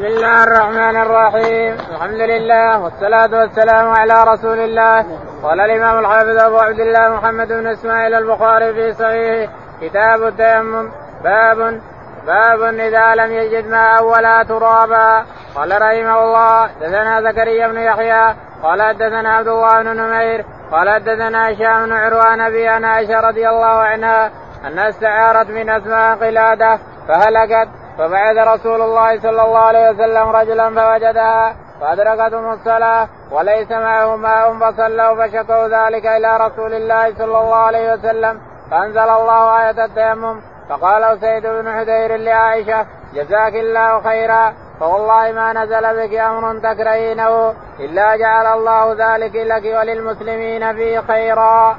بسم الله الرحمن الرحيم. الحمد لله والصلاة والسلام على رسول الله. قال الإمام الحافظ أبو عبد الله محمد بن إسماعيل البخاري في صحيحه كتاب التيمم باب باب إذا لم يجد ماء ولا ترابا. قال رحمه الله دثنا زكريا بن يحيى قال حدثنا عبد الله بن نمير قال حدثنا هشام بن عروان ابي عن عائشه رضي الله عنها انها استعارت من أسماء قلادة فهلكت فبعث رسول الله صلى الله عليه وسلم رجلا فوجدها فأدركتهم الصلاة وليس معه ماء فصلوا فشكوا ذلك إلى رسول الله صلى الله عليه وسلم فأنزل الله آية التيمم. فقال سيد بن حذير لعائشة جزاك الله خيرا. فوالله ما نزل بك أمر تكرهينه إلا جعل الله ذلك لك وللمسلمين فيه خيرا.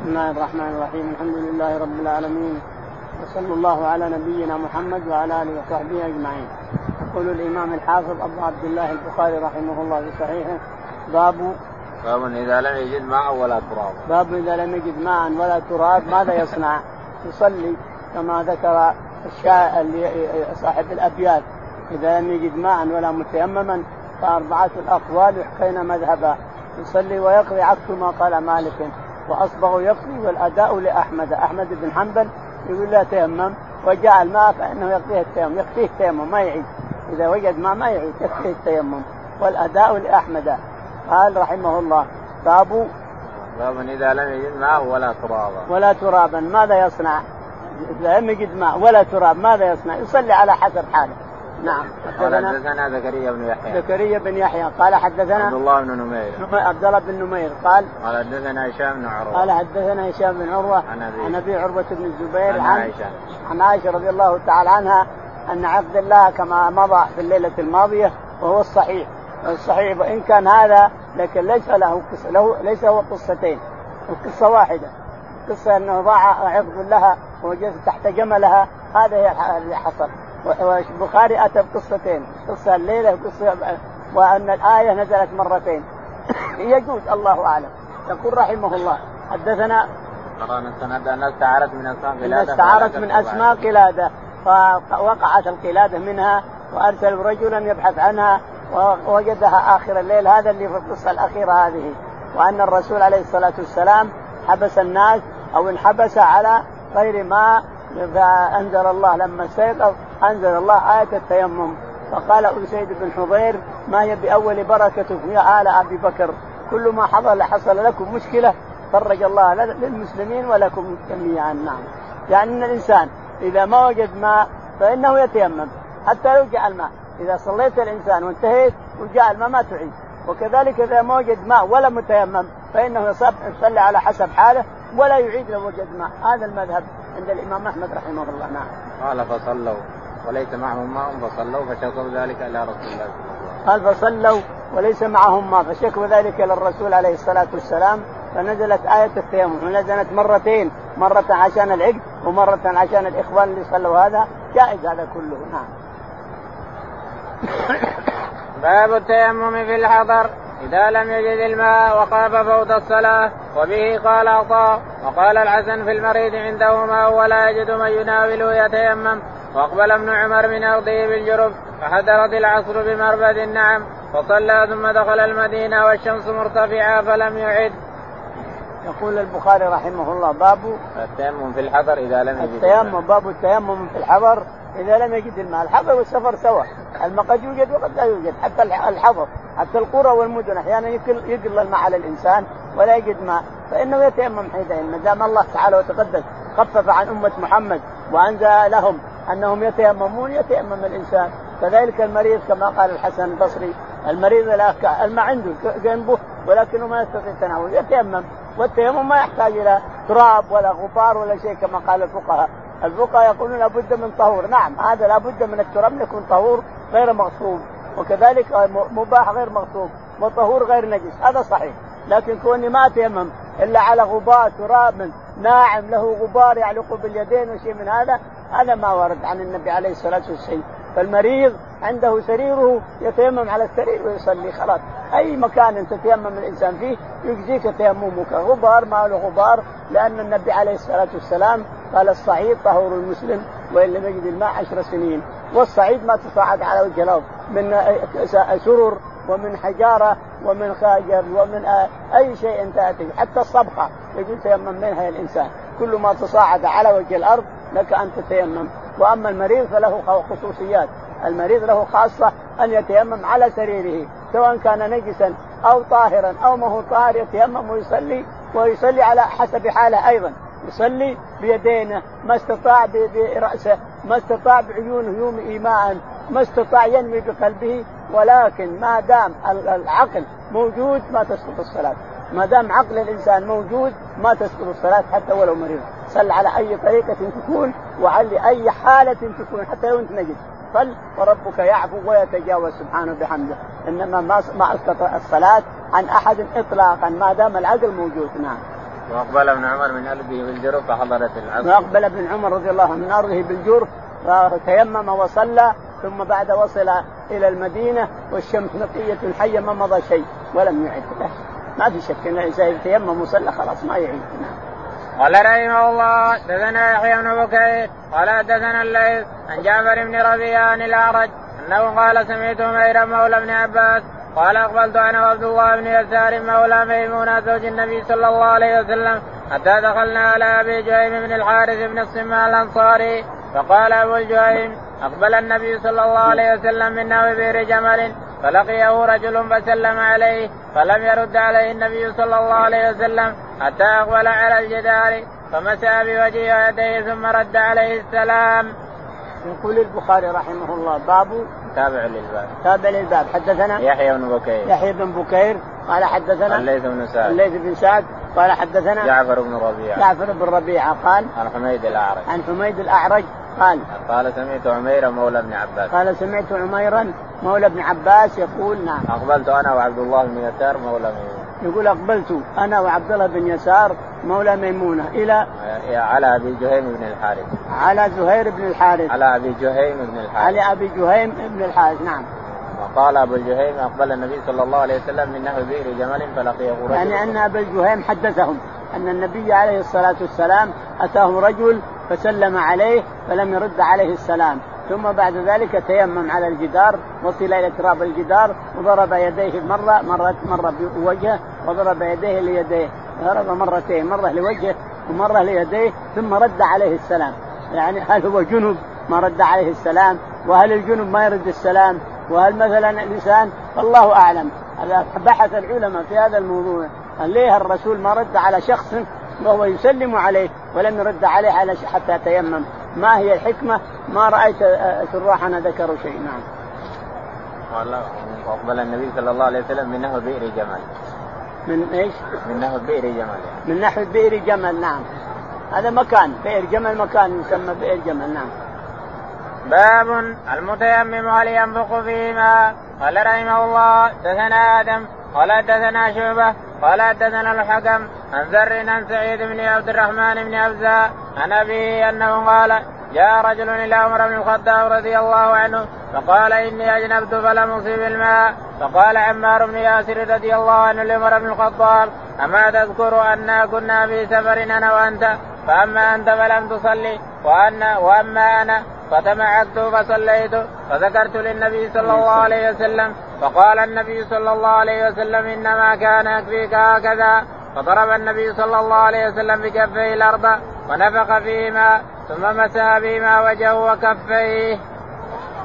بسم الله الرحمن الرحيم. الحمد لله رب العالمين. وصلى الله على نبينا محمد وعلى آله وصحبه أجمعين. يقول الإمام الحافظ أبو عبد الله البخاري رحمه الله في صحيحه باب باب إذا لم يجد ماء ولا تراب. باب إذا لم يجد ماء ولا تراب ماذا يصنع؟ يصلي كما ذكر الشاعر صاحب الأبيات إذا لم يجد ماء ولا متيمما فأربعة الأقوال يحكين مذهبا يصلي ويقضي عكس ما قال مالك وأصبغ يقضي والأداء لأحمد أحمد بن حنبل يقول لا تيمم وجاء الماء فإنه يقضيه التيمم يكفيه التيمم ما يعيد. إذا وجد ماء ما يعيد يكفيه التيمم. والأداء لأحمد. قال رحمه الله باب باب إذا لم يجد ماء ولا ترابا. ولا ترابا. ماذا يصنع؟ إذا لم يجد ماء ولا تراب ماذا يصنع؟ يصلي على حسب حاله. نعم. حدثنا حدثنا زكريا بن يحيى. زكريا بن يحيى. قال حدثنا عبد الله بن نمير. عبد الله بن نمير. قال قال حدثنا هشام بن عروة. قال حدثنا هشام بن عروة عن ابي عن أبي عروة بن الزبير عن عائشة. عن عائشة رضي الله تعالى عنها أن عبد الله كما مضى في الليلة الماضية وهو الصحيح. الصحيح وإن كان هذا لكن ليس له قصه له ليس هو قصتين. القصة واحدة. قصة أنه ضاع عقد لها ووجدت تحت جملها. هذا هي اللي حصل. والبخاري أتى بقصتين. قصة الليلة وقصة وأن الآية نزلت مرتين. يجوز الله أعلم. يقول رحمه الله حدثنا قرانا السند انها استعارت من أسماء قلادة. استعارت من أسماء قلادة. فوقعت القلادة منها وارسلوا رجلا يبحث عنها ووجدها آخر الليل. هذا اللي في القصة الأخيرة هذه. وأن الرسول عليه الصلاة والسلام حبس الناس أو انحبس على غير ما فانزل الله لما استيقظ. أنزل الله آية التيمم. فقال اسيد بن حضير ما هي بأول بركتكم يا آل أبي بكر؟ كل ما حصل حصل لكم مشكلة فرج الله للمسلمين ولكم جميعا. نعم. يعني إن الإنسان إذا ما وجد ماء فإنه يتيمم حتى لو جاء الماء. إذا صليت الإنسان وانتهيت وجاء الماء ما تعيد. وكذلك إذا ما وجد ماء ولا متيمم فإنه يصلي على حسب حاله ولا يعيد لو وجد ماء. هذا المذهب عند الإمام أحمد رحمه الله. نعم. قال فصلوا. وليس معهم ماء فصلوا فشكوا ذلك إلى رسول الله صلى الله عليه وسلم. قال فصلوا وليس معهم ماء فشكوا ذلك إلى الرسول عليه الصلاة والسلام. فنزلت آية التيمم ونزلت مرتين مرة عشان العقد ومرة عشان الإخوان اللي صلوا. هذا جائز هذا كله. نعم. باب التيمم في الحضر. إذا لم يجد الماء وخاف فوت الصلاة وبه قال عطاء وقال الحسن في المريض عنده ماء ولا يجد من يناوله يتيمم. وأقبل ابن عمر من أرضه بالجرب فحضرت العصر بمربد النعم فصلى ثم دخل المدينة والشمس مرتفعة فلم يعد. يقول البخاري رحمه الله باب التيمم في الحضر إذا لم يجد التيمم باب التيمم في الحضر إذا لم يجد الماء، الحضر والسفر سوا، الماء قد يوجد وقد لا يوجد، حتى الحضر، حتى القرى والمدن أحيانا يقل الماء على الإنسان ولا يجد ماء، فإنه يتيمم حينئذ ما دام الله تعالى وتقدس خفف عن أمة محمد وأنزل لهم أنهم يتيممون يتيمم الإنسان، كذلك المريض كما قال الحسن البصري، المريض الماء عنده جنبه ولكنه ما يستطيع التناول. يتيمم والتيمم ما يحتاج إلى تراب ولا غبار ولا شيء كما قال الفقهاء. الفقهاء يقولون لابد من طهور. نعم هذا لابد من التراب يكون طهور غير مغصوب. وكذلك مباح غير مغصوب وطهور غير نجس. هذا صحيح. لكن كوني ما أتيمم إلا على غبار تراب ناعم له غبار يعلق باليدين وشيء من هذا هذا ما ورد عن النبي عليه الصلاة والسلام. فالمريض عنده سريره يتيمم على السرير ويصلي خلاص. أي مكان تتيمم الإنسان فيه يجزيك تيممك. غبار ما له غبار لأن النبي عليه الصلاة والسلام قال الصعيد طهور المسلم وإن لم يجد الماء عشر سنين. والصعيد ما تصاعد على وجه الأرض من سرر ومن حجارة ومن خاجر ومن أي شيء تاتي حتى الصبخه يجوز تيمم منها الإنسان؟ كل ما تصاعد على وجه الأرض لك أن تتيمم. وأما المريض فله خصوصيات. المريض له خاصة أن يتيمم على سريره سواء كان نجسا أو طاهرا أو ما هو طاهر يتيمم ويصلي ويصلي على حسب حاله أيضا. يصلي بيدينه ما استطاع برأسه ما استطاع بعيونه يوم ايماء ما استطاع ينوي بقلبه ولكن ما دام العقل موجود ما تسقط الصلاة. ما دام عقل الإنسان موجود ما تسقط الصلاة حتى ولو مريض. صل على أي طريقة تكون وعلى أي حالة تكون حتى لو أنت نجد صل وربك يعفو ويتجاوز سبحانه بحمده إنما ما ما اسقط الصلاة عن أحد اطلاقا ما دام العقل موجود. نعم. وأقبل ابن عمر من ارضه بالجرف فحضرت العصر. وأقبل ابن عمر رضي الله عنه من أرضه بالجرف فتيمم وصلى ثم بعد وصل إلى المدينة والشمس نقية حية ما مضى شيء ولم يعد ما في شك ان الانسان يتيمم وصلى خلاص ما يعيد. قال رحمه الله دثنا يحيى بن بكير قال دثنا الليث عن جعفر بن ربيعة عن الأعرج أنه قال سمعت ميرا مولى ابن عباس قال أقبلت أنا وعبد الله بن يسار مولى ميمونة زوج النبي صلى الله عليه وسلم حتى دخلنا على أبي جهيم بن الحارث بن الصماء الأنصاري فقال أبو الجهيم أقبل النبي صلى الله عليه وسلم من نحو بئر جمل فلقيه رجل فسلم عليه فلم يرد عليه النبي صلى الله عليه وسلم حتى أقبل على الجدار فمسى بوجهه ويديه ثم رد عليه السلام. يقول البخاري رحمه الله باب تابع للباب. تابع للباب. حدثنا يحيى بن بكير. يحيى بن بكير قال حدثنا الليث بن سعد. الليث بن سعد قال حدثنا جعفر بن ربيعة. جعفر بن ربيعة قال عن حميد الأعرج. عن حميد الأعرج قال قال سمعت عميرا مولى ابن عباس. قال سمعت عميرا مولى ابن عباس يقول نعم. أقبلت أنا وعبد الله بن يسار مولى ميمونة. يقول أقبلت أنا وعبد الله بن يسار مولى ميمونة. إلى على أبي جهيم بن الحارث. على زهير بن الحارث. على أبي جهيم بن الحارث. على أبي جهيم بن الحارث نعم. وقال أبو الجهيم أقبل النبي صلى الله عليه وسلم من نحو بئر جمل فلقيه رجل. يعني أن أبا الجهيم حدثهم أن النبي عليه الصلاة والسلام اتاه رجل فسلم عليه فلم يرد عليه السلام. ثم بعد ذلك تيمم على الجدار وصل إلى تراب الجدار وضرب يديه مرة مرة مرة بوجهه وضرب يديه ليديه. ضرب مرتين مرة لوجهه ومرة ليديه ثم رد عليه السلام. يعني هل هو جنب ما رد عليه السلام وهل الجنب ما يرد السلام؟ وهل مثلا الإنسان فالله أعلم بحث العلماء في هذا الموضوع ليه الرسول ما رد على شخص وهو يسلم عليه ولم يرد عليه على حتى يتيمم ما هي الحكمة؟ ما رأيت شراحنا ذكروا شيء نعم. قال اقبل النبي صلى الله عليه وسلم من نحو بئر جمل. من إيش؟ من نحو بئر جمل. يعني. من نحو بئر جمل نعم. هذا مكان بئر جمل مكان يسمى بئر جمل نعم. باب المتيمم هل ينفق فيما قال رحمه الله دثنا آدم قال دثنا شعبة قال دثنا الحكم عن ذر عن سعيد بن عبد الرحمن بن ابزاء عن أبيه أنه قال جاء رجل إلى عمر بن الخطاب رضي الله عنه فقال إني أجنبت فلم اصيب الماء. فقال عمار بن ياسر رضي الله عنه لعمر بن الخطاب أما تذكر انا كنا في سفر أنا وأنت فأما أنت فلم تصلي وأنا وأما أنا فتمعكت فصليت فذكرت للنبي صلى الله عليه وسلم فقال النبي صلى الله عليه وسلم إنما كان يكفيك هكذا فضرب النبي صلى الله عليه وسلم بكفيه الأرض ونفخ فيهما ثم مسح بهما وجهه وكفيه.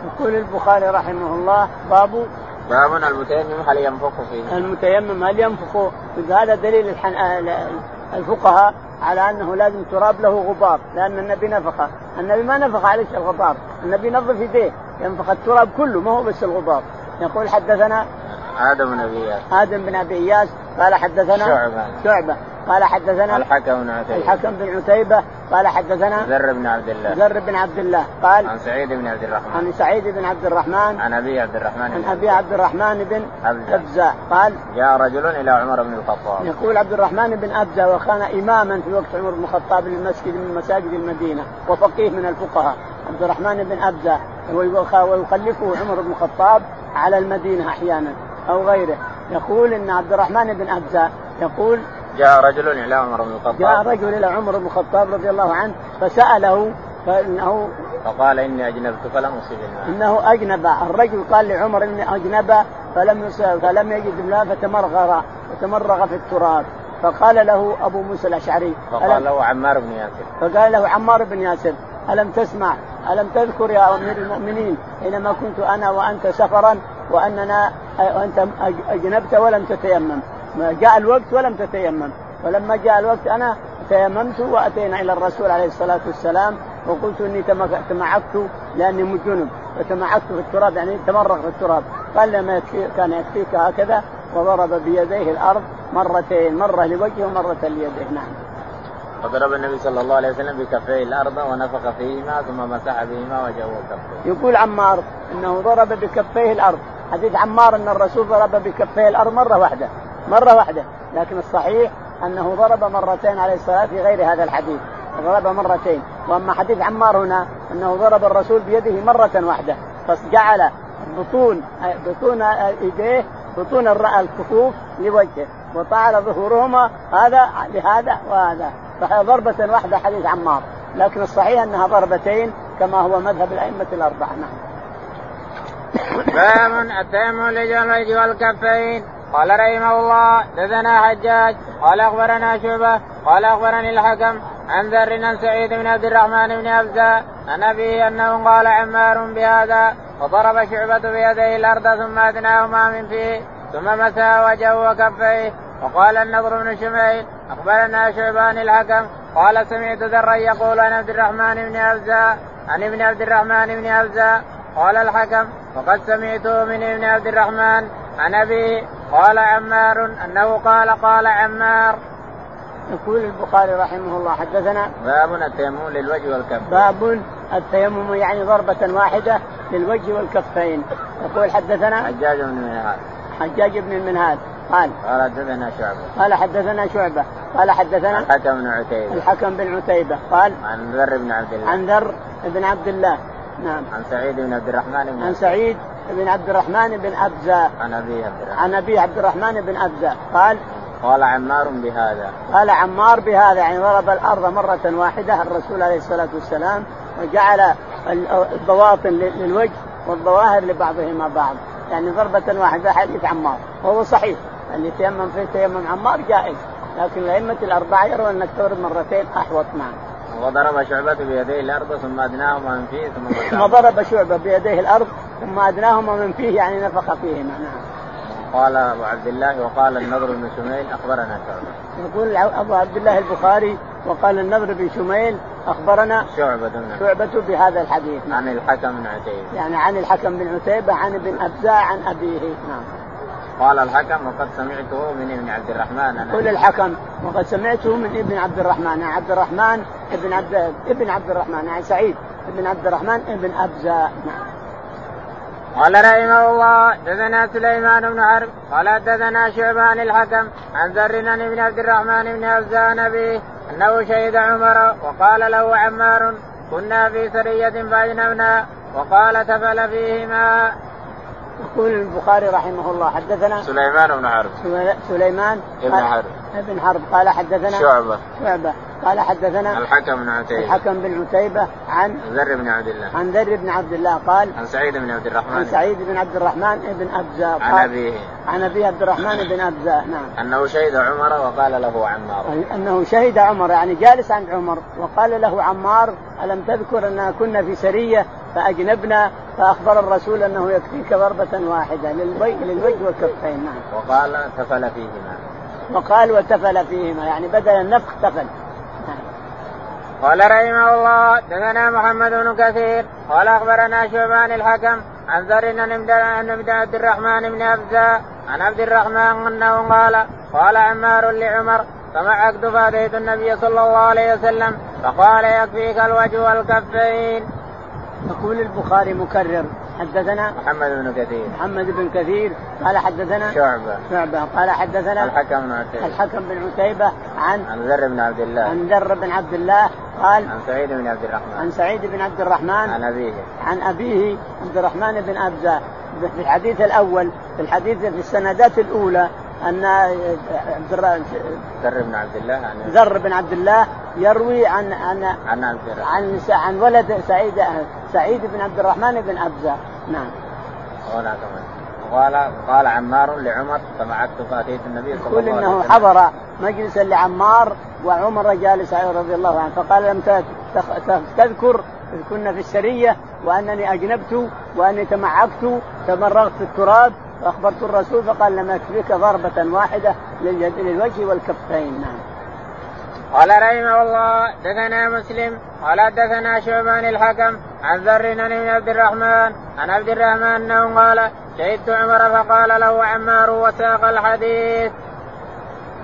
يقول البخاري رحمه الله باب باب المتيمم هل ينفخ فيه؟ المتيمم هل ينفخ؟ هذا دليل الحن... الفقهاء على أنه لازم تراب له غبار لأن النبي نفخ، النبي ما نفخ عليه الغبار، النبي نظف يديه ينفخ التراب كله ما هو بس الغبار. يقول حدثنا آدم بن أبي إياس. آدم بن أبي إياس. قال حدثنا شعبة. شعبة. قال حدثنا الحكم بن عتيبة. الحكم بن عتيبة. قال حدثنا ذر بن عبد الله. ذر بن عبد الله. قال عن سعيد بن عبد الرحمن. عن سعيد بن عبد الرحمن. عن أبي عبد الرحمن عن أبي عبد الرحمن بن ابزة قال جاء رجل إلى عمر بن الخطاب. يقول عبد الرحمن بن ابزة وكان إماما في وقت عمر بن الخطاب للمسجد من مساجد المدينة وفقيه من الفقهاء. عبد الرحمن بن ابزة ويخلفه عمر بن الخطاب على المدينة أحيانا. أو غيره. يقول إن عبد الرحمن بن أبزة يقول جاء رجل إلى عمر بن الخطاب. جاء رجل إلى عمر بن الخطاب رضي الله عنه فسأله فإنه فقال إني أجنبت فلم أصب الماء. إنه أجنب. الرجل قال لعمر إني أجنب فلم فلم يجد الماء فتمرغر وتمرغ في التراب. فقال له أبو موسى الأشعري فقال له عمار بن ياسر. فقال له عمار بن ياسر ألم تسمع؟ ألم تذكر يا أمير المؤمنين حينما كنت أنا وأنت سفرا وأننا وانت أجنبت ولم تتيمم. جاء الوقت ولم تتيمم. ولما جاء الوقت أنا تيممت وأتينا إلى الرسول عليه الصلاة والسلام وقلت إني تمعكت لأني مجنب. وتمعكت في التراب يعني تمرغ في التراب. قال لما كان يكفيك هكذا وضرب بيديه الأرض مرتين مرة لوجهه ومرة ليديه. نعم. فضرب النبي صلى الله عليه وسلم بكفيه الأرض ونفخ فيهما ثم مسح بهما وجهه وكفيه. يقول عمار إنه ضرب بكفيه الأرض، حديث عمار إن الرسول ضرب بكفيه الأرض مرة واحدة، مرة واحدة، لكن الصحيح أنه ضرب مرتين عليه الصلاة في غير هذا الحديث، ضرب مرتين، وأما حديث عمار هنا إنه ضرب الرسول بيده مرة واحدة، فجعل بطون بطون إيديه بطون الكفوف لوجهه. وطعن ظهورهما هذا لهذا وهذا. فهي ضربة واحدة حديث عمار. لكن الصحيح أنها ضربتين كما هو مذهب الأئمة الأربعة. نعم. باب التيمم للوجه والكفين قال رحمه الله دثنا حجاج قال أخبرنا شعبة قال أخبرني الحكم عن ذر عن سعيد بن عبد الرحمن بن ابزه عن أبيه أنه قال عمار بهذا وضرب شعبة بيديه الأرض ثم أدناهما من فيه ثم مسى وجهه وكفيه. وقال النضر بن شميل أخبرنا شعبان الحكم قال سمعت ذرا يقول عن عبد الرحمن بن ابزه عن ابن عبد الرحمن بن ابزه قال الحكم وقد سمعته من ابن عبد الرحمن عن أبي قال عمار أنه قال قال عمار. يقول البخاري رحمه الله حدثنا باب التيمم للوجه والكفين باب التيمم يعني ضربة واحدة للوجه والكفين. يقول حدثنا حجاج بن المنهال حجاج بن المنهال قال. قال حدثنا شعبة. قال حدثنا شعبة. قال حدثنا الحكم بن عتيبة. الحكم بن عتيبة. قال عن ذر بن عبد الله. عن ذر بن عبد الله. نعم. عن سعيد بن عبد الرحمن بن عن سعيد بن عبد الرحمن بن أبزة. عن أبي عبد الرحمن. عن أبي عبد الرحمن بن أبزة. قال قال عمار بهذا. قال عمار بهذا. يعني ضرب الأرض مرة واحدة الرسول عليه الصلاة والسلام وجعل البواطن للوجه والظواهر لبعضهما بعض. يعني ضربة واحدة حديث عمار. وهو صحيح. اللي تيمم فيه تيمم عمار جائز. لكن الأئمة الأربعة يرون أنك تضرب مرتين أحوط معه وضرب شعبة بيديه الأرض ثم أدناهما من فيه ثم ضرب شعبة بيديه الأرض ثم أدناهما من فيه يعني نفخ فيهما نعم. قال أبو عبد الله وقال النضر بن شميل أخبرنا شعبة. يقول أبو عبد الله البخاري وقال النضر بن شميل أخبرنا شعبة شعبة بهذا الحديث عن الحكم بن عتيبة. يعني عن الحكم بن عتيبة عن ابن أبزاع عن أبيه نعم. قال الحكم وقد سمعته من ابن عبد الرحمن. قل الحكم وقد سمعته من ابن عبد الرحمن. عبد الرحمن ابن عبد ابن عبد الرحمن. يعني سعيد ابن عبد الرحمن ابن ابزاء نعم قال رحمه الله دثنا سليمان بن حرب. قال دثنا شعبان الحكم عن ذر عن ابن عبد الرحمن بن ابزان نبيه أنه شهد عمر وقال له عمار كنا في سرية فأجنبنا وقال تفل فيهما. يقول البخاري رحمه الله حدثنا سليمان بن حرب. سليمان ابن حرب. ابن حرب. قال حدثنا شعبة. شعبة. قال حدثنا الحكم بن عتيبة. الحكم بن عتيبة عن ذر بن عبد الله. عن ذر بن عبد الله قال عن سعيد بن عبد الرحمن. عن سعيد بن عبد الرحمن بن أبزة عن أبيه. عن أبي عبد الرحمن بن أبزة نعم. أنه شهد عمر وقال له عمار. أنه شهد عمر يعني جالس عند عمر وقال له عمار ألم تذكر أننا كنا في سرية فأجنبنا فأخبر الرسول أنه يكفيك ضربة واحدة للوجه والكفين نعم. وقال تفل فيهما. وقال وتفل فيهما يعني بدل النفخ تفل. قال رحمه الله دثنا محمد بن كثير قال أخبرنا شعبان الحكم عن ذر ابن عبد الرحمن بن ابزة عن عبد الرحمن أنه قال قال عمار لعمر فمعكت فاتيت النبي صلى الله عليه وسلم فقال يكفيك الوجه والكفين. يقول البخاري مكرر حدثنا محمد بن كثير. محمد بن كثير. قال حدثنا شعبة. شعبة. قال حدثنا الحكم بن عتيبة. الحكم بن عتيبة عن عن ذر بن عبد الله. عن ذر بن عبد الله. قال عن سعيد بن عبد الرحمن. عن سعيد بن عبد الرحمن. عن أبيه. عن أبيه عبد الرحمن بن أبزة. في الحديث الأول في الحديث في السندات الأولى أن عبد ذر بن عبد الله عن ذر بن عبد الله يروي عن عن عن عبد عن, عن ولد سعيد سعيد بن عبد الرحمن بن أبزة. نعم. قال قال عمار لعمر فمعكت فاتيت النبي صلى الله عليه وسلم. انه حضر مجلسا لعمار وعمر جالس رضي الله عنه فقال لم تذكر كنا في السرية وأنني أجنبت وأني تمعكت تمرغت في التراب فأخبرت الرسول فقال لم يكفيك ضربة واحدة للوجه والكفين نعم. قال رحمه الله دثنا مسلم قال دثنا شعبان الحكم عن ذر بن عبد الرحمن عن عبد الرحمن أنه قال شهدت عمر فقال له عمار وساق الحديث.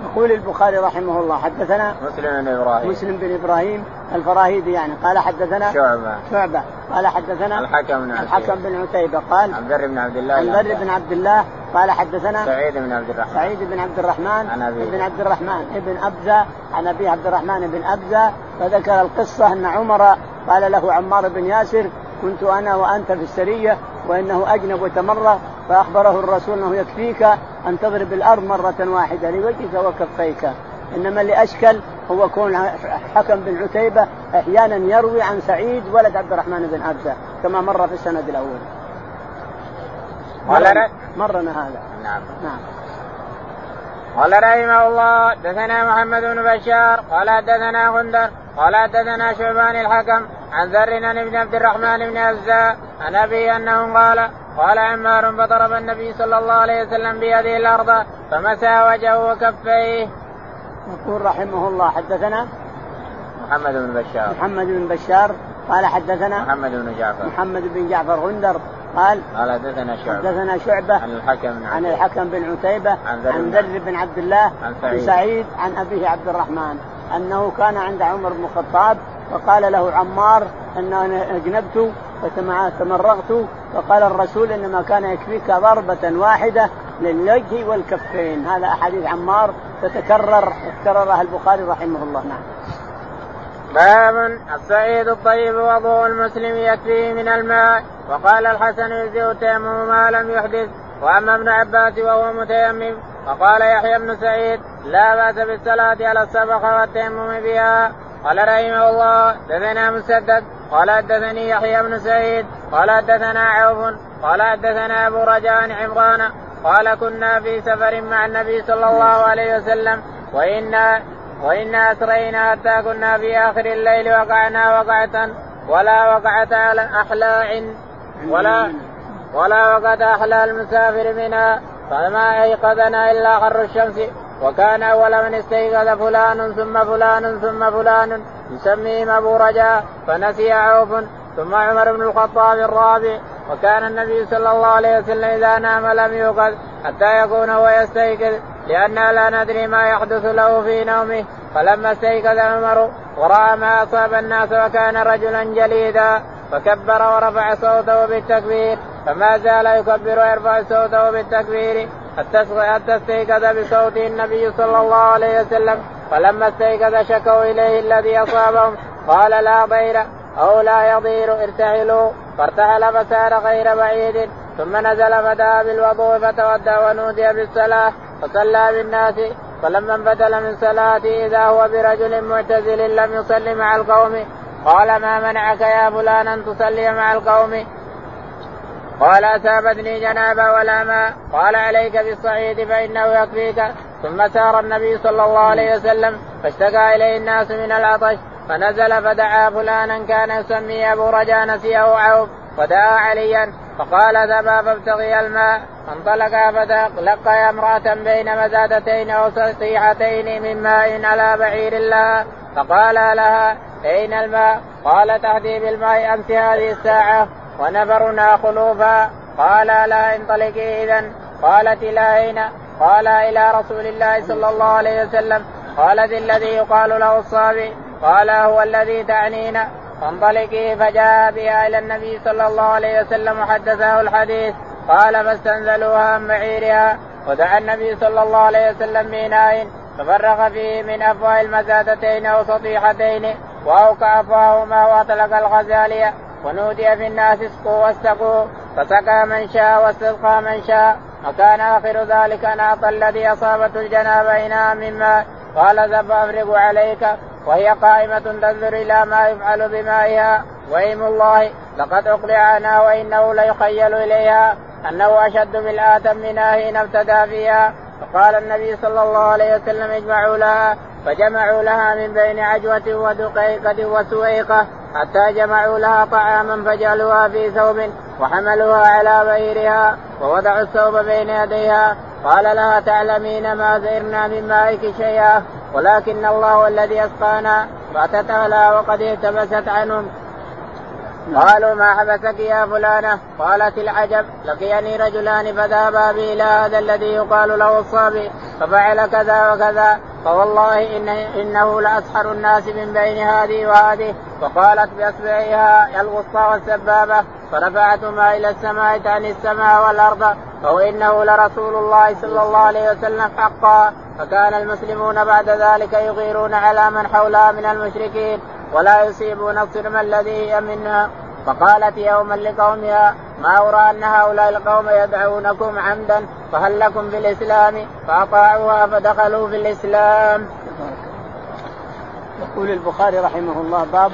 يقول البخاري رحمه الله حدثنا مسلم بن إبراهيم. مسلم بن إبراهيم الفراهيدي يعني قال حدثنا شعبة. شعبة. قال حدثنا الحكم بن الحكم بن عتيبة قال عن بن عبد الله عن ذر بن عبد الله قال حدثنا سعيد بن عبد الرحمن. سعيد بن عبد الرحمن عن أبي بن عبد الرحمن ابن أبزة. عن أبي عبد الرحمن بن أبزة. فذكر القصة أن عمر قال له عمار بن ياسر كنت أنا وأنت في السرية وإنه أجنب وتمرغ فأخبره الرسول أنه يكفيك أن تضرب الأرض مرة واحدة لوجهك وكفيك إنما اللي اشكل هو كون حكم بن عتيبة أحيانا يروي عن سعيد ولد عبد الرحمن بن أبزة كما مر في السند الأول. قال مرنا هذا. نعم. نعم. قال رحمه الله دثنا محمد بن بشار قال حدثنا غندر قال حدثنا شعبان الحكم عن ذر بن عبد الرحمن بن أبزاء عن أبي أنه قال قال عمار فضرب النبي صلى الله عليه وسلم بهذه الأرض فمسى وجهه وكفيه. يقول رحمه الله حدثنا محمد بن بشار. محمد بن بشار قال حدثنا محمد بن جعفر. محمد بن جعفر غندر قال قال حدثنا شعبة. حدثنا شعبة عن الحكم بن عن الحكم بن عتيبة عن ذر بن عبد الله عن سعيد. سعيد عن أبيه عبد الرحمن. أنه كان عند عمر بن الخطاب فقال له عمار أن أنا أجنبت فتمرغت فقال الرسول إنما كان يكفيك ضربة واحدة للوجه والكفين. هذا أحاديث عمار تتكرر كررها البخاري رحمه الله. نعم. باب الصعيد الطيب وضوء المسلم يكفيه من الماء. وقال الحسن يجزئ التيمم ما لم يحدث وأما ابن عباس وهو متيمم وقال يحيى بن سعيد لا بأس بالصلاة على السبخه والتيمم بها. قال رحمه الله دثنا مسدد قال حدثني يحيى بن سعيد قال حدثنا عوف قال حدثنا أبو رجاء عمران قال كنا في سفر مع النبي صلى الله عليه وسلم وإنا وإنا أسرينا حتى كنا في آخر الليل وقعنا وقعة ولا وقعة أحلى ولا ولا وقعة أحلى المسافر منا فما أيقظنا إلا حر الشمس. وكان أول من استيقظ فلان ثم فلان ثم فلان يسميهم أبو رجاء فنسي عوف. ثم عمر بن الخطاب الرابع. وكان النبي صلى الله عليه وسلم إذا نام لم يوقظ حتى يكون هو يستيقظ لأننا لا ندري ما يحدث له في نومه. فلما استيقظ عمر ورأى ما أصاب الناس وكان رجلا جليدا. فكبر ورفع صوته بالتكبير فما زال يكبر ويرفع صوته بالتكبير حتى استيقظ بصوته النبي صلى الله عليه وسلم فلما استيقظ شكوا إليه الذي أصابهم قال لا ضير أو لا يضير ارتحلوا فارتحل فسار غير بعيد ثم نزل فدعا بالوضوء فتودع ونودي بالصلاة فصلى بالناس فلما انبدل من صلاته إذا هو برجل معتزل لم يصل مع القوم قال ما منعك يا فلان أن تصلي مع القوم؟ قال اصابتني جنابة ولا ماء قال عليك بالصعيد فإنه يكفيك. ثم سار النبي صلى الله عليه وسلم فاشتكى إليه الناس من العطش فنزل فدعا فلانا كان يسميه أبو رجاء نسيه عوف ودعا عليا فقال ذهبا فابتغي الماء. فانطلقا فتلقيا امرأة بين مزادتين أو من ماء على بعير لها فقال لها أين الماء؟ قال تهدي بالماء أمس هذه الساعة ونفرنا خلوفا. قال لا انطلقي إذا قالت إلى أين؟ قال إلى رسول الله صلى الله عليه وسلم. قالت الذي يقال له الصابي. قال هو الذي تعنينا. فانطلقي فجاء بها إلى النبي صلى الله عليه وسلم وحدثه الحديث. قال فاستنزلوها عن بعيرها ودعا النبي صلى الله عليه وسلم بإناء. ففرغ فيه من أفواه المزادتين أو سطيحتين واوقع افواهما واطلق الغزالية. ونودي في الناس اسقوا واستقوا. فسقى من شاء واستسقى من شاء. وكان آخر ذلك ان اعطى الذي أصابته الجنابة إناء من ماء. قال ذب أفرغ عليك. وهي قائمة تنظر إلى ما يفعل بمائها. وإيم الله لقد أقلع عنها وإنه ليخيل إليها. أنه أشد بالآتم منها حين ابتدى فيها. فقال النبي صلى الله عليه وسلم اجمعوا لها. فجمعوا لها من بين عجوة ودقيقة وسويقة حتى جمعوا لها طعاما فجعلوها في ثوب وحملوها على بئرها ووضعوا الثوب بين يديها. قال لها تعلمين ما زئرنا من مائك شيئا؟ ولكن الله الذي أسقانا فاتت لها وقد التبست عنهم. قالوا ما حبسك يا فلانة؟ قالت العجب لقيني رجلان فذهبا بي إلى هذا الذي يقال له الصابي ففعل كذا وكذا فوالله إن إنه لأسحر الناس من بين هذه وهذه وقالت بأصبعها الوسطى والسبابة فرفعتهما إلى السماء تعني السماء والأرض فهو إنه لرسول الله صلى الله عليه وسلم حقا فكان المسلمون بعد ذلك يغيرون على من حولها من المشركين ولا يصيبون الصرم الذي هي منها. فقالت يوما لقومها ما أرى أن هؤلاء القوم يدعونكم عمدا فهل لكم بالإسلام فأطاعوها فدخلوا في الإسلام. يقول البخاري رحمه الله باب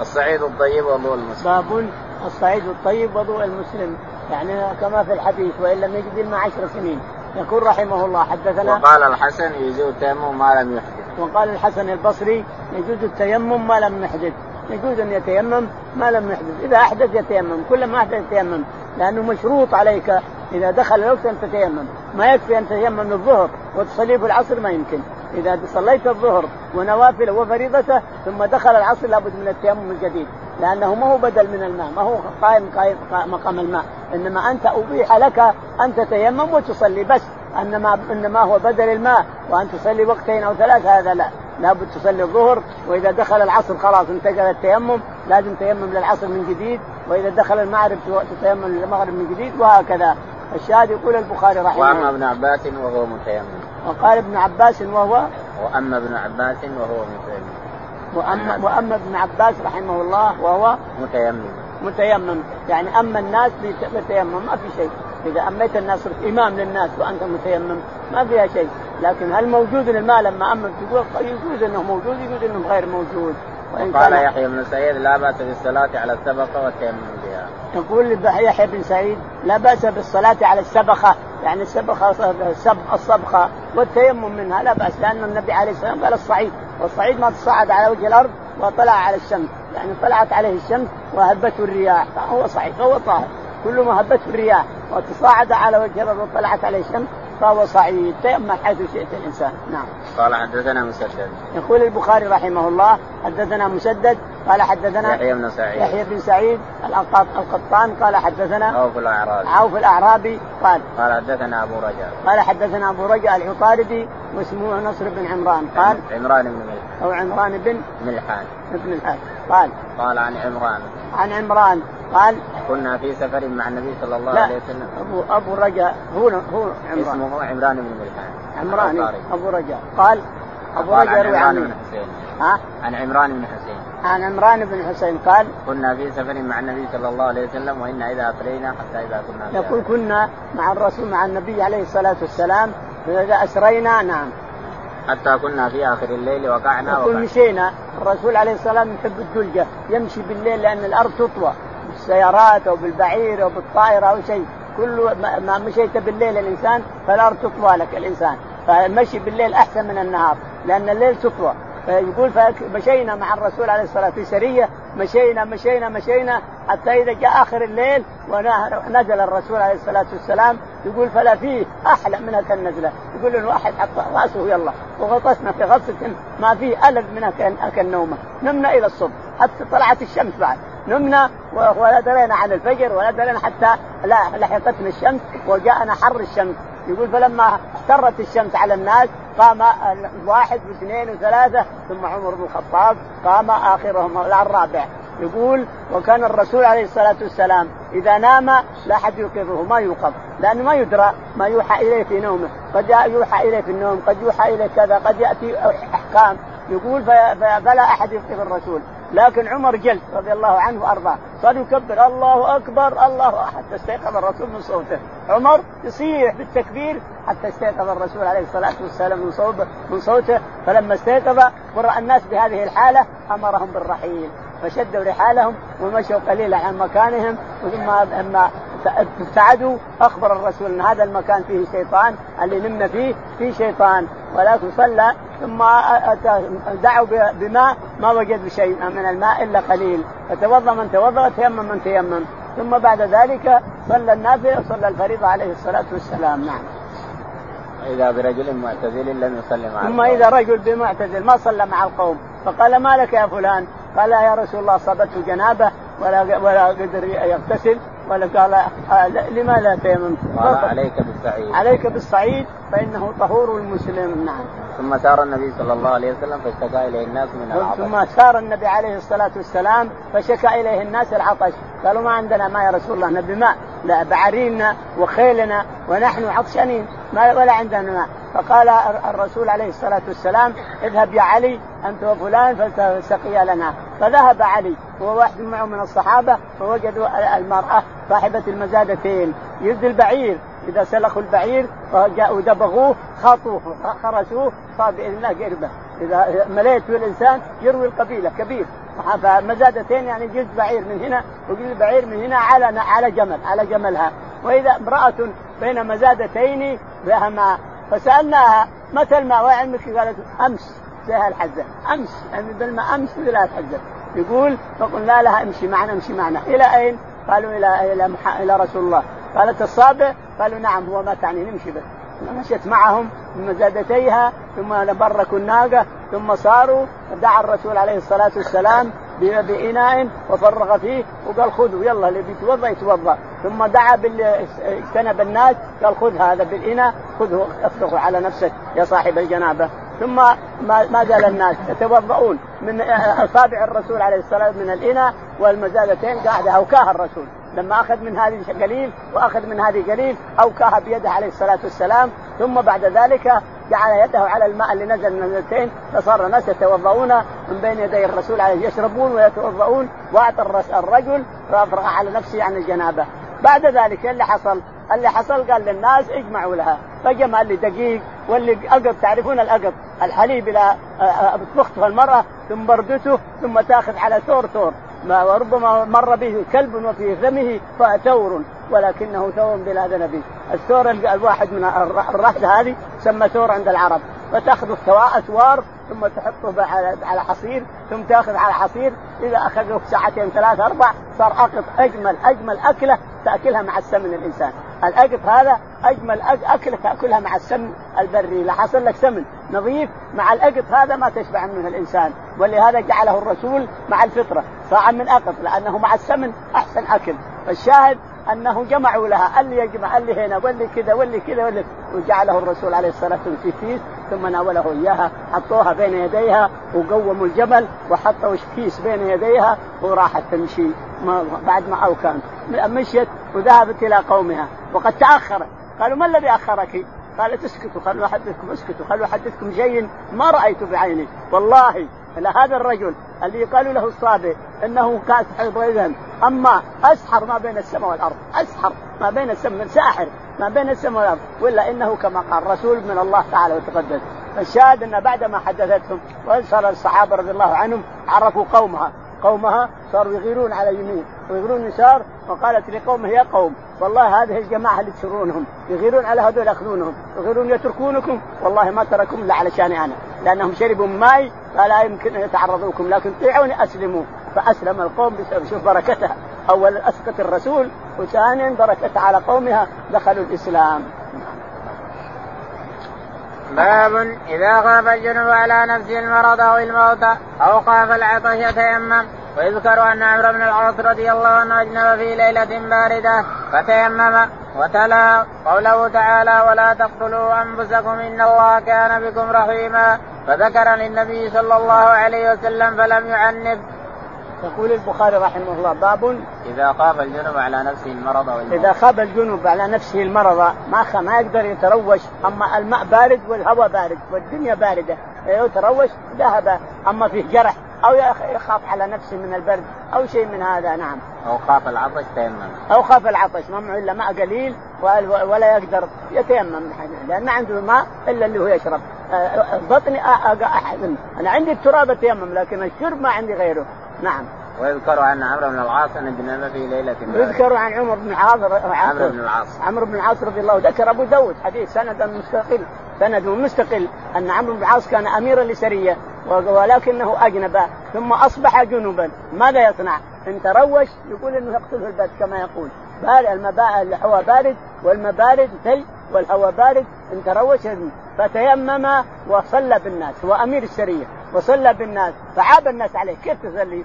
الصعيد الطيب وضوء المسلم. باب الصعيد الطيب وضوء المسلم. يعني كما في الحديث وإن لم يجد الماء عشر سنين. يقول رحمه الله حدثنا وقال الحسن يجوز التيمم ما لم يحدث. وقال الحسن البصري يجوز التيمم ما لم يحدث. يجوز أن يتيمم ما لم يحدث، إذا أحدث يتيمم، كل ما أحدث يتيمم، لأنه مشروط عليك إذا دخل الوقت أن تتيمم، ما يكفي أن تتيمم للظهر وتصلي في العصر ما يمكن، إذا صليت الظهر ونوافله وفريضته ثم دخل العصر لابد من التيمم الجديد، لأنه ما هو بدل من الماء، ما هو قائم قائم مقام الماء، إنما أنت أبيح لك أن تتيمم وتصلي. بس، إنما إنما هو بدل الماء. وأن تصلي وقتين أو ثلاث هذا لا، لابد تصلي الظهر وإذا دخل العصر خلاص انتقل التيمم. لازم تيمم للعصر من جديد وإذا دخل المغرب تتيمم للمغرب من جديد وهكذا. الشاهد يقول البخاري رحمه الله. وأما ابن عباس وهو متيمم. وقال ابن عباس وهو وأما ابن عباس وهو متيمم. وأما وأما ابن عباس رحمه الله وهو متيمم. متيمم. يعني أما الناس بتيمم ما في شيء. إذا أميت الناس صرت إمام للناس وأنت متيمم ما فيها شيء. لكن هل موجود الماء لما امم تقول يجوز إنه موجود يجوز إنه غير موجود. قال يحيى بن سعيد لا بأس بالصلاة على السبقة والتيمم. يقول يحيى بن سعيد لا بأس بالصلاة على السبخة يعني السبخة السب الصبخة والتيمم منها لا بأس لأن النبي عليه السلام قال الصعيد والصعيد ما تصعد على وجه الأرض وطلع على الشمس يعني طلعت عليه الشمس وهبته الرياح فهو صعيد فهو طاهر كل ما هبته الرياح وتصاعد على وجه الأرض وطلعت عليه الشمس فهو صعيد تيمم حيث شئت الإنسان. نعم. قال حدثنا مسدد. يقول البخاري رحمه الله حدثنا مسدد قال حدثنا يحيى بن سعيد. يحيى بن سعيد القطان قال حدثنا عوف الأعرابي. عوف الأعرابي قال قال حدثنا أبو رجاء. قال حدثنا أبو رجاء العطاردي واسمه نصر بن عمران قال عمران بن ملحان أو عمران بن ملحان ابن الحاج. قال. قال عن عمران. عن عمران. قال. كنا في سفر مع النبي صلى الله عليه وسلم. أبو أبو رجاء. هو هو عمران. اسمه عمران بن ملحان عمران. أبو رجاء. قال. أبو رجاء عن عن بن حسين. ها؟ عن عمران بن حسين. عن عمران بن حسين. قال. كنا في سفر مع النبي صلى الله عليه وسلم وإنا إذا اترينا حتى إذا كنا يقول كنا مع الرسول مع النبي عليه الصلاة والسلام فإذا أسرينا نعم حتى كنا في آخر الليل وقعنا وقعنا. مشينا الرسول عليه السلام يحب الدلجة يمشي بالليل لأن الأرض تطوى بالسيارات أو بالبعير أو بالطائرة أو شيء. كل ما- ما مشيت بالليل الإنسان فالأرض تطوى لك الإنسان. فالمشي بالليل أحسن من النهار لأن الليل تطوى. فيقول فمشينا مع الرسول عليه الصلاة والسلام في سريه مشينا مشينا مشينا حتى إذا جاء آخر الليل ونزل الرسول عليه الصلاة والسلام يقول فلا فيه أحلى من هذه النزلة. يقول ان واحد حط رأسه يلا وغطسنا في غطسة ما فيه ألذ منها كأن- كالنومه نمنا إلى الصبح حتى طلعت الشمس بعد. نمنا ولا درينا عن الفجر ولا درينا حتى لحقتنا الشمس وجاءنا حر الشمس. يقول فلما احترت الشمس على الناس قام واحد واثنين وثلاثة ثم عمر بن الخطاب قام آخرهم الرابع. يقول وكان الرسول عليه الصلاة والسلام إذا نام لا أحد يوقظه ما يوقظ لأنه ما يدرى ما يوحى إليه في نومه. قد يوحى إليه في النوم قد يوحى إليه كذا قد يأتي أحكام. يقول فلا أحد يوقظ الرسول. لكن عمر جلس رضي الله عنه وأرضاه. صار يكبر. الله أكبر الله حتى استيقظ الرسول من صوته. عمر يصيح بالتكبير حتى استيقظ الرسول عليه الصلاة والسلام من صوته من صوته. فلما استيقظ وراى الناس بهذه الحالة أمرهم بالرحيل. فشدوا رحالهم ومشوا قليلا عن مكانهم ثم لما ابتعدوا. أخبر الرسول أن هذا المكان فيه شيطان اللي نمنا فيه؟ فيه شيطان. ولكن صلى ثم دعوا بماء ما وجدوا شيء من الماء إلا قليل. فتوضأ من توضأ وتيمم من تيمم. ثم بعد ذلك صلى النافله وصلى الفريضة عليه الصلاة والسلام. نعم. إذا برجل معتزل لم يصلي مع ثم إذا رجل بمعتزل ما صلى مع القوم فقال ما لك يا فلان؟ قال يا رسول الله أصابته جنابة ولا ولا قدر يغتسل ولا قال آه لما لا تيمم؟ قال عليك بالصعيد عليك بالصعيد فإنه طهور المسلم نعم. ثم سار النبي صلى الله عليه وسلم فاشتكى إليه الناس من العطش. ثم سار النبي عليه الصلاة والسلام فشكى إليه الناس العطش. قالوا ما عندنا ماء يا رسول الله نبي ماء لا وخيلنا ونحن عطشانين ما ولا عندنا ماء فقال الرسول عليه الصلاة والسلام اذهب يا علي أنت وفلان فلتسقيا لنا. فذهب علي هو واحد معه من الصحابة فوجدوا المرأة صاحبة المزادتين يد البعير إذا سلخوا البعير وجاءوا دبغوه خاطوه خرسوه صار باذن الله قربه. إذا مليت الإنسان يروي القبيلة كبير. فمزادتين يعني جلد بعير من هنا وجلد بعير من هنا على على جمل على جملها. وإذا امرأة بين مزادتين لها ماء فسألناها متى الماء؟ وعلمك قالت أمس. زي الحزه امس يعني بالماء امس مثل الحزه يقول فقلنا لها أمشي معنا أمشي معنا. إلى أين؟ قالوا إلى إلى إلى رسول الله. قالت الصابع قالوا نعم هو ما تعني نمشي بس. مشيت معهم بمزادتيها ثم بركوا الناقة ثم صاروا. دعا الرسول عليه الصلاة والسلام بإناء وفرغ فيه وقال خذوا يلا اللي بيتوضأ يتوضأ. ثم دعا باللي اجتنب الناس قال خذ هذا بالإناء خذه افرغه على نفسك يا صاحب الجنابة. ثم ما زال الناس يتوضؤون من اصابع الرسول عليه الصلاة والسلام من الإناء والمزادتين قاعدة اوكاها الرسول. لما أخذ من هذه قليل وأخذ من هذه قليل اوكاها بيده عليه الصلاة والسلام ثم بعد ذلك جعل يده على الماء اللي نزل من المزادتين فصار الناس يتوضؤون من بين يدي الرسول عليه يشربون ويتوضؤون وأعطى الرجل فأفرغ على نفسه عن الجنابة. بعد ذلك اللي حصل اللي حصل قال للناس اجمعوا لها. فجمع اللي دقيق واللي اقط تعرفون الاقط الحليب إلى بتخطف المرأة ثم بردته ثم تاخذ على ثور ثور ما وربما مر به كلب وفي فمه فثور ولكنه ثور بلا ذنب. الثور الواحد من الرأس هذه سمى ثور عند العرب. فتأخذ اثوار ثم تحطه على حصير ثم تاخذ على حصير. إذا اخذه ساعتين ثلاث أربع صار أقط أجمل أجمل أكلة تأكلها مع السمن الإنسان. الاقط هذا أجمل اكله تاكلها مع السمن البري. حصل لك سمن نظيف مع الاقط هذا ما تشبع منه الإنسان. ولهذا جعله الرسول مع الفطرة صاعا من أقط لأنه مع السمن أحسن أكل. فالشاهد أنه جمعوا لها اللي يجمع اللي هنا واللي كذا واللي كذا واللي وجعله الرسول عليه الصلاة والسلام في كيس ثم ناوله إياها حطوها بين يديها وقوموا الجبل وحطوا كيس بين يديها وراحت تمشي ما بعد ما أو كان مشيت وذهبت إلى قومها. وقد تأخرت. قالوا ما الذي أخرك؟ قالت اسكتوا خلوا احدثكم اسكتوا خلوا احدثكم شيء ما رايته بعيني. والله لهذا الرجل اللي يقال له الصابئ إنه كاسحر اذا أما أسحر ما بين السماء والأرض أسحر ما بين السماء ساحر ما بين السماء والأرض ولا إنه كما قال رسول من الله تعالى وتقدس الشاهد أن بعد ما حدثتهم وصار الصحابة رضي الله عنهم عرفوا قومها. قومها صاروا يغيرون على يمين ويغيرون يسار وقالت لقومه يا قوم. والله هذه الجماعة اللي تسرونهم يغيرون على هذول يأخذونهم يغيرون يتركونكم. والله ما تركهم إلا علشاني أنا لأنهم شربوا ماي فلا يمكن أن يتعرضوكم لكن طيعوني أسلموا. فأسلم القوم شوف بركتها. اولا اسقط الرسول وثانيا بركتها على قومها دخلوا الإسلام. باب إذا خاف الجنوب على نفسه المرض أو الموت أو خاف العطش يتيمم. ويذكر أن عمرو بن العاص رضي الله عنه أجنب في ليلة باردة فتيمم. وتلا قوله تعالى ولا تقتلوا أنفسكم إن الله كان بكم رحيما فذكر للنبي صلى الله عليه وسلم فلم يعنف. يقول البخاري رحمه الله باب إذا خاف الجنوب على نفسه المرض والموت إذا خاف الجنوب على نفسه المرض ما خ... ما يقدر يتروش أما الماء بارد والهواء بارد والدنيا باردة يتروش ذهب أما فيه جرح أو يخاف على نفسه من البرد أو شيء من هذا نعم. أو خاف العطش تيمم. أو خاف العطش ما إلا ماء قليل ولا يقدر يتيمم لأن ما عنده ماء إلا اللي هو يشرب. آه، بطني أحزن أنا عندي التراب أتيمم لكن الشرب ما عندي غيره. نعم. ويذكر عن عمرو بن العاص ان الجنابه في ليله يذكر عن عمر بن العاص عمرو بن العاص. عمرو بن العاص رضي الله ذكر أبو داود. حديث سندا مستقل. سند مستقل. أن عمرو بن العاص كان أميرا لسرية ولكنه اجنب ثم أصبح جنبا. ماذا يصنع؟ إن تروش يقول إنه يقتله البرد كما يقول. بارد الهواء بارد والماء بارد ثلج والهواء بارد. إن تروش فتيمم وصلى بالناس هو أمير السريه وصلى بالناس فعاب الناس عليه. كيف تصلي؟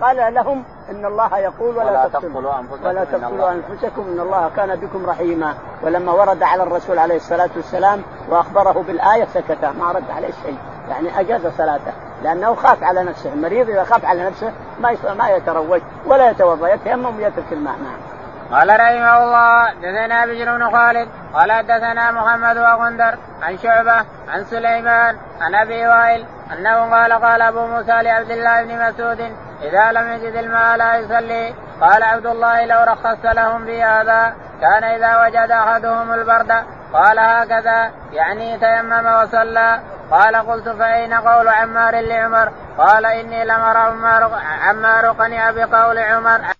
قال لهم إن الله يقول ولا, تقتلوا. أنفسكم ولا تقتلوا أنفسكم إن الله كان بكم رحيما. ولما ورد على الرسول عليه الصلاة والسلام وأخبره بالآية سكت ما رد عليه شيء. يعني أجاز صلاته لأنه خاف على نفسه. المريض إذا خاف على نفسه ما ما يتروج ولا يتوضأ يتيمم ويترك الماء. نعم. قال رحمه الله دثنا بشر بن خالد قال دثنا محمد وغندر عن شعبة عن سليمان عن أبي وائل أنه قال قال أبو موسى لعبد الله بن مسعود إذا لم يجد الماء لا يصلي. قال عبد الله لو رخصت لهم بهذا كان إذا وجد أحدهم البرد. قال هكذا يعني تيمم وصلى. قال قلت فأين قول عمار لعمر؟ قال إني لمر عمار عمار قنع بقول عمر.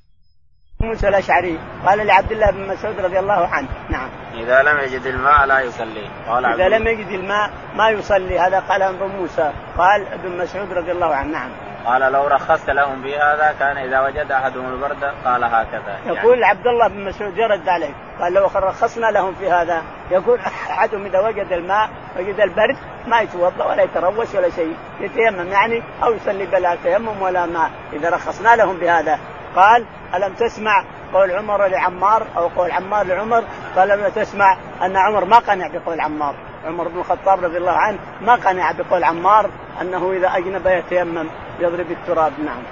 موسى الأشعري قال لعبد الله بن مسعود رضي الله عنه. نعم. إذا لم يجد الماء لا يصلي. قال إذا لم يجد الماء ما يصلي. هذا قال ابو موسى. قال ابن مسعود رضي الله عنه. نعم. قال لو رخصت لهم بهذا كان إذا وجد أحدهم البرد قال هكذا. يقول يعني عبد الله بن مسعود يرد عليه. قال لو رخصنا لهم في هذا يقول أحدهم إذا وجد الماء وجد البرد ما يتوضأ ولا يتروش ولا شيء يتيمم يعني أو يصلي بلا تيمم ولا ماء. إذا رخصنا لهم بهذا. قال ألم تسمع قول عمر لعمار أو قول عمار لعمر؟ قال ألم تسمع أن عمر ما قنع بقول عمار؟ عمر بن الخطاب رضي الله عنه ما قنع بقول عمار أنه إذا أجنب يتيمم يضرب التراب. نعم.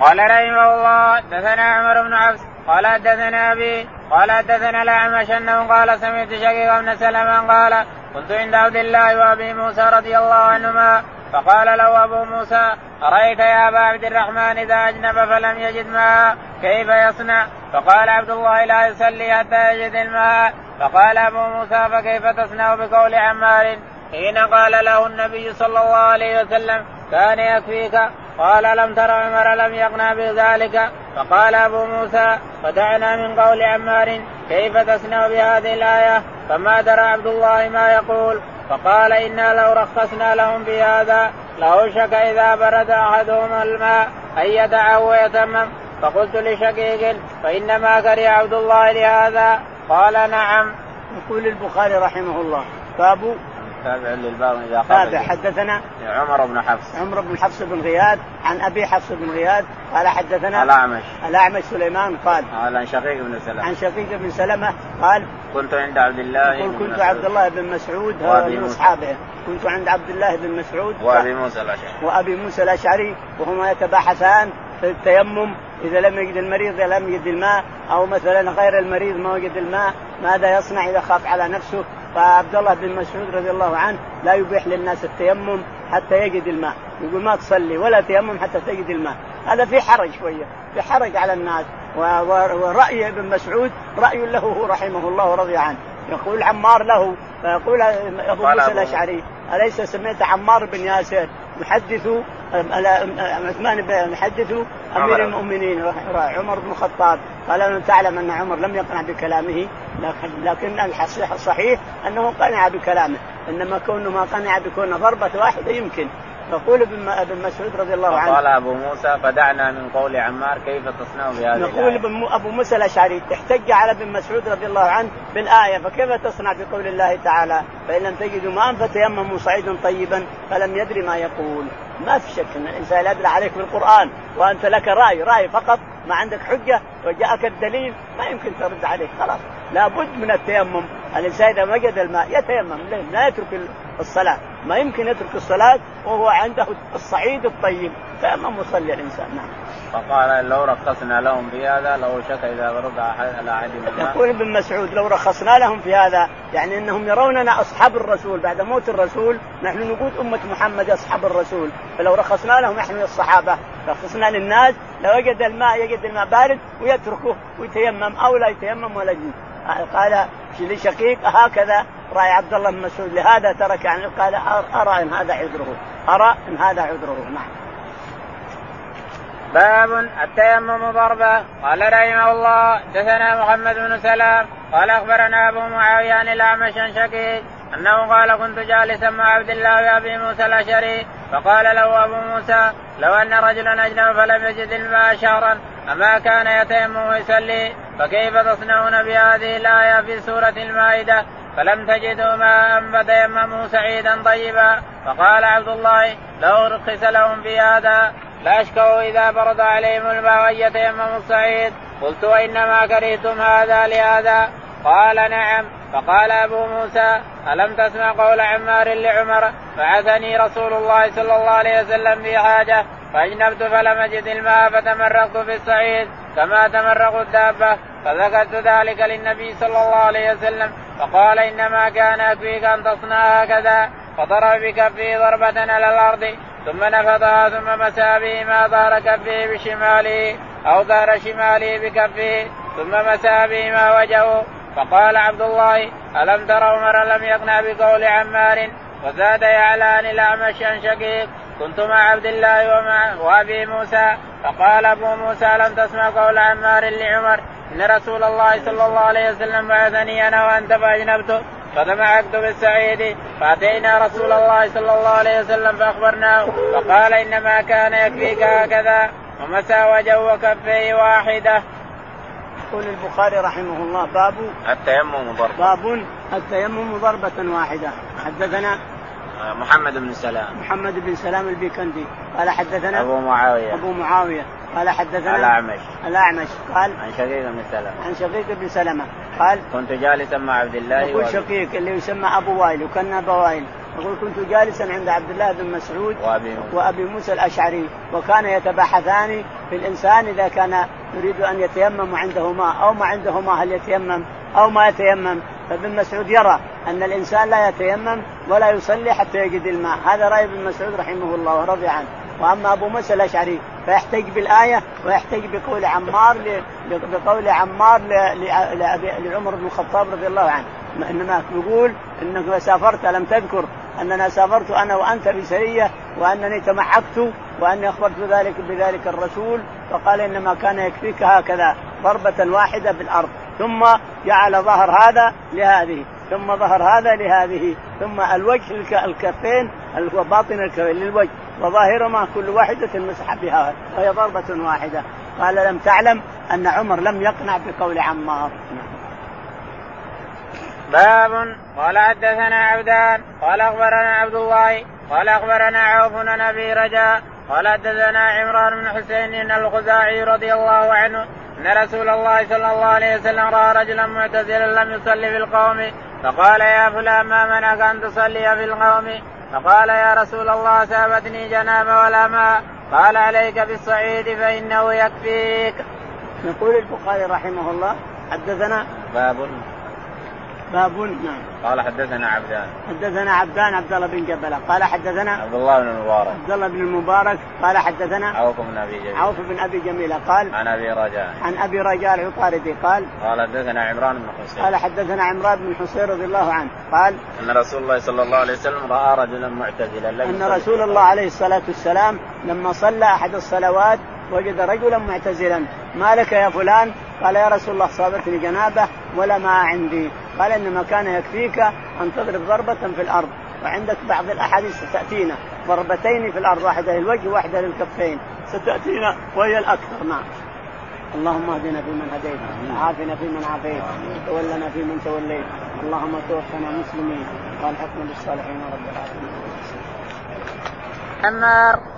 قال رحمه الله دثنا عمر بن عبس قال حدثنا أبي قال حدثنا الأعمش أنه قال سمعت شقيق بن سلمة قال كنت عند عبد الله وأبي موسى رضي الله عنهما فقال له أبو موسى أرأيت يا أبا عبد الرحمن إذا أجنب فلم يجد ماء كيف يصنع؟ فقال عبد الله لا يصلي حتى يجد الماء. فقال أبو موسى فكيف تصنع بقول عمار؟ حين قال له النبي صلى الله عليه وسلم كان يكفيك؟ قال لم تر عمر لم يقنع بذلك. فقال أبو موسى ودعنا من قول عمار كيف تصنع بهذه الآية؟ فما درى عبد الله ما يقول. فقال إنا لو رخصنا لهم بهذا لأوشك إذا برد أحدهم الماء أن يدعه ويتمم فقلت لشقيق فإنما كره عبد الله لهذا قال نعم. يقول البخاري رحمه الله باب تابع للباب إذا تابع حدثنا عمر بن حفص. عمر بن حفص بن غياث عن أبي حفص بن غياث قال حدثنا الأعمش. الأعمش سليمان قال. قال عن شقيق بن سلمة. عن شقيق بن سلمة قال كنت عند عبد الله يقول كنت عبد الله بن مسعود من أصحابه. كنت عند عبد الله بن مسعود وأبي موسى الأشعري. وأبي موسى الأشعري وهما يتباحثان في التيمم إذا لم يجد المريض لم يجد الماء أو مثلا غير المريض ما وجد الماء ماذا يصنع إذا خاف على نفسه؟ فعبد الله بن مسعود رضي الله عنه لا يبيح للناس التيمم حتى يجد الماء. يقول ما تصلي ولا تيمم حتى تجد الماء. هذا في حرج شوية في حرج على الناس. ورأي ابن مسعود رأي له هو رحمه الله ورضي عنه. يقول عمار له فيقول أبو موسى الأشعري أليس سمعت عمار بن ياسر يحدث عثمان بن يحدث أمير المؤمنين عمر بن الخطاب؟ قال انه تعلم أن عمر لم يقنع بكلامه لكن لكن الصحيح أنه قنع بكلامه إنما كونه ما قنع بكون ضربة واحدة يمكن. يقول ابن مسعود رضي الله عنه. قال أبو موسى فدعنا من قول عمار كيف تصنع بهذه يقول أبو موسى الأشعري احتج على ابن مسعود رضي الله عنه بالآية فكيف تصنع بقول الله تعالى؟ فإن لم تجدوا ماء فتيمموا صعيدا طيبا فلم يدري ما يقول. ما في شك إن الإنسان يدري عليك بالقرآن وأنت لك رأي رأي فقط ما عندك حجة وجاءك الدليل ما يمكن ترد عليه خلاص. لابد من التيمم. الإنسان إذا وجد الماء يتيمم لا يترك الصلاة. ما يمكن يترك الصلاة وهو عنده الصعيد الطيب. تيمم وصلي الإنسان نعم. فقال لو رخصنا لهم في هذا لو شك إذا برد على احد يقول ابن مسعود لو رخصنا لهم في هذا يعني إنهم يروننا أصحاب الرسول. بعد موت الرسول نحن نقول أمة محمد أصحاب الرسول. فلو رخصنا لهم نحن الصحابة رخصنا للناس لو يجد الماء يجد الماء بارد ويتركه ويتيمم أو لا يتيمم ولا يجي قال لشقيق هكذا رأي عبد الله بن مسعود لهذا ترك يعني قال أرى إن هذا عذره. أرى إن هذا عذره. نعم. باب التيمم ضربة. قال رحمه الله دثنا محمد بن سلام. قال أخبرنا أبو معاوية عن الأعمش شقيق أنه قال كنت جالسا مع عبد الله وابي موسى الأشعري. فقال له أبو موسى لو أن رجلا أجنب فلم يجد الماء شهرا أما كان يتيمم ويصلي فكيف تصنعون بهذه الآية في سورة المائدة؟ فلم تجدوا ماء فتيمموا سعيدا طيبا. فقال عبد الله لو رخص لهم في هذا لأشكوا إذا برد عليهم الماء أن يتيمموا الصعيد. قلت وإنما كرهتم هذا لهذا. قال نعم. فقال أبو موسى ألم تسمع قول عمار لعمر بعثني رسول الله صلى الله عليه وسلم في حاجة فأجنبت فلم أجد الماء فتمرقت في الصعيد. كما تمرق الدابة. فذكرت ذلك للنبي صلى الله عليه وسلم. فقال إنما كان يكفيك أن تصنع هكذا فضرب بكفه ضربة على الأرض ثم نفضها ثم مسى بهما ظهر كفه بشماله أو ظهر شماله بكفه ثم مسى بهما وجهه. فقال عبد الله ألم تر عمر لم يقنع بقول عمار وزاد يعلى عن الأعمش عن شقيق كنت مع عبد الله ومع وأبي موسى فقال أبو موسى لم تسمع قول عمار لعمر؟ إن رسول الله صلى الله عليه وسلم بعثني أنا وأنت فأجنبت فدمعت بالسعيد. فأتينا رسول الله صلى الله عليه وسلم فأخبرناه فقال إنما كان يكفيك هكذا ومسى وجهه وكفيه واحدة. يقول البخاري رحمه الله باب التيمم ضربة. باب التيمم ضربة واحدة. حدثنا محمد بن سلام. محمد بن سلام البيكندي. قال حدثنا أبو معاوية. أبو معاوية. قال حدثنا الأعمش. الأعمش. قال عن شقيق بن سلمة. عن شقيق بن سلمة. قال كنت جالسا مع عبد الله يقول شقيق اللي يسمى أبو وائل وكان أبو وائل. يقول كنت جالسا عند عبد الله بن مسعود وأبي موسى, وأبي موسى الأشعري وكان يتباحثان في الإنسان إذا كان يريد أن يتيمم عنده ماء أو ما عنده ماء هل يتيمم أو ما يتيمم. فابن مسعود يرى أن الإنسان لا يتيمم ولا يصلي حتى يجد الماء. هذا رأي ابن مسعود رحمه الله ورضي عنه. واما ابو موسى الاشعري فيحتج بالايه ويحتج بقول عمار بقول عمار لعمر بن الخطاب رضي الله عنه. إنما يقول إنك سافرت لم تذكر أننا سافرت أنا وأنت بسرية وأنني تمعكت وأني أخبرت ذلك بذلك الرسول فقال إنما كان يكفيك هكذا ضربة واحدة في الأرض ثم جعل ظهر هذا لهذه ثم ظهر هذا لهذه ثم الوجه الكفين باطن الكفين للوجه. وظاهرهما كل واحدة مسح بها وهي ضربة واحدة. قال لم تعلم أن عمر لم يقنع بقول عمار. باب قال حدثنا عبدان قال أخبرنا عبد الله قال أخبرنا عوف بن أبي رجاء قال حدثنا عمران بن حسين الخزاعي رضي الله عنه إن رسول الله صلى الله عليه وسلم رأى رجلا معتزلا لم يصلي في القوم فقال يا فلان ما منعك أن تصلي في القوم؟ فقال يا رسول الله سابتني جنابه ولا ماء قال عليك بالصعيد فإنه يكفيك. يقول البخاري رحمه الله حدثنا باب باب نعم. قال حدثنا عبدان. حدثنا عبدان عبد الله بن جبله قال حدثنا عبد الله بن المبارك. عبد الله بن المبارك. قال حدثنا عوف بن أبي جميل. عوف بن أبي جميله قال عن أبي رجاء. عن أبي رجاء العطاردي قال قال حدثنا عمران بن حسين. قال حدثنا عمران بن حسين رضي الله عنه. قال أن رسول الله صلى الله عليه وسلم رأى رجلا معتزلا أن رسول الله عليه الصلاة والسلام لما صلى أحد الصلوات وجد رجلا معتزلا. ما لك يا فلان؟ قال يا رسول الله صابتني جنابة ولا ما عندي. قال إنما كان يكفيك أن تضرب ضربة في الأرض وعندك بعض الأحاديث ستأتينا. ضربتين في الأرض واحدة للوجه واحدة للكفين. ستأتينا وهي الأكثر نعم. اللهم اهدنا فيمن هديت وعافنا فيمن عافيت وتولنا فيمن توليت. اللهم توفنا مسلمين والحقنا بالصالحين رب العالمين. عمار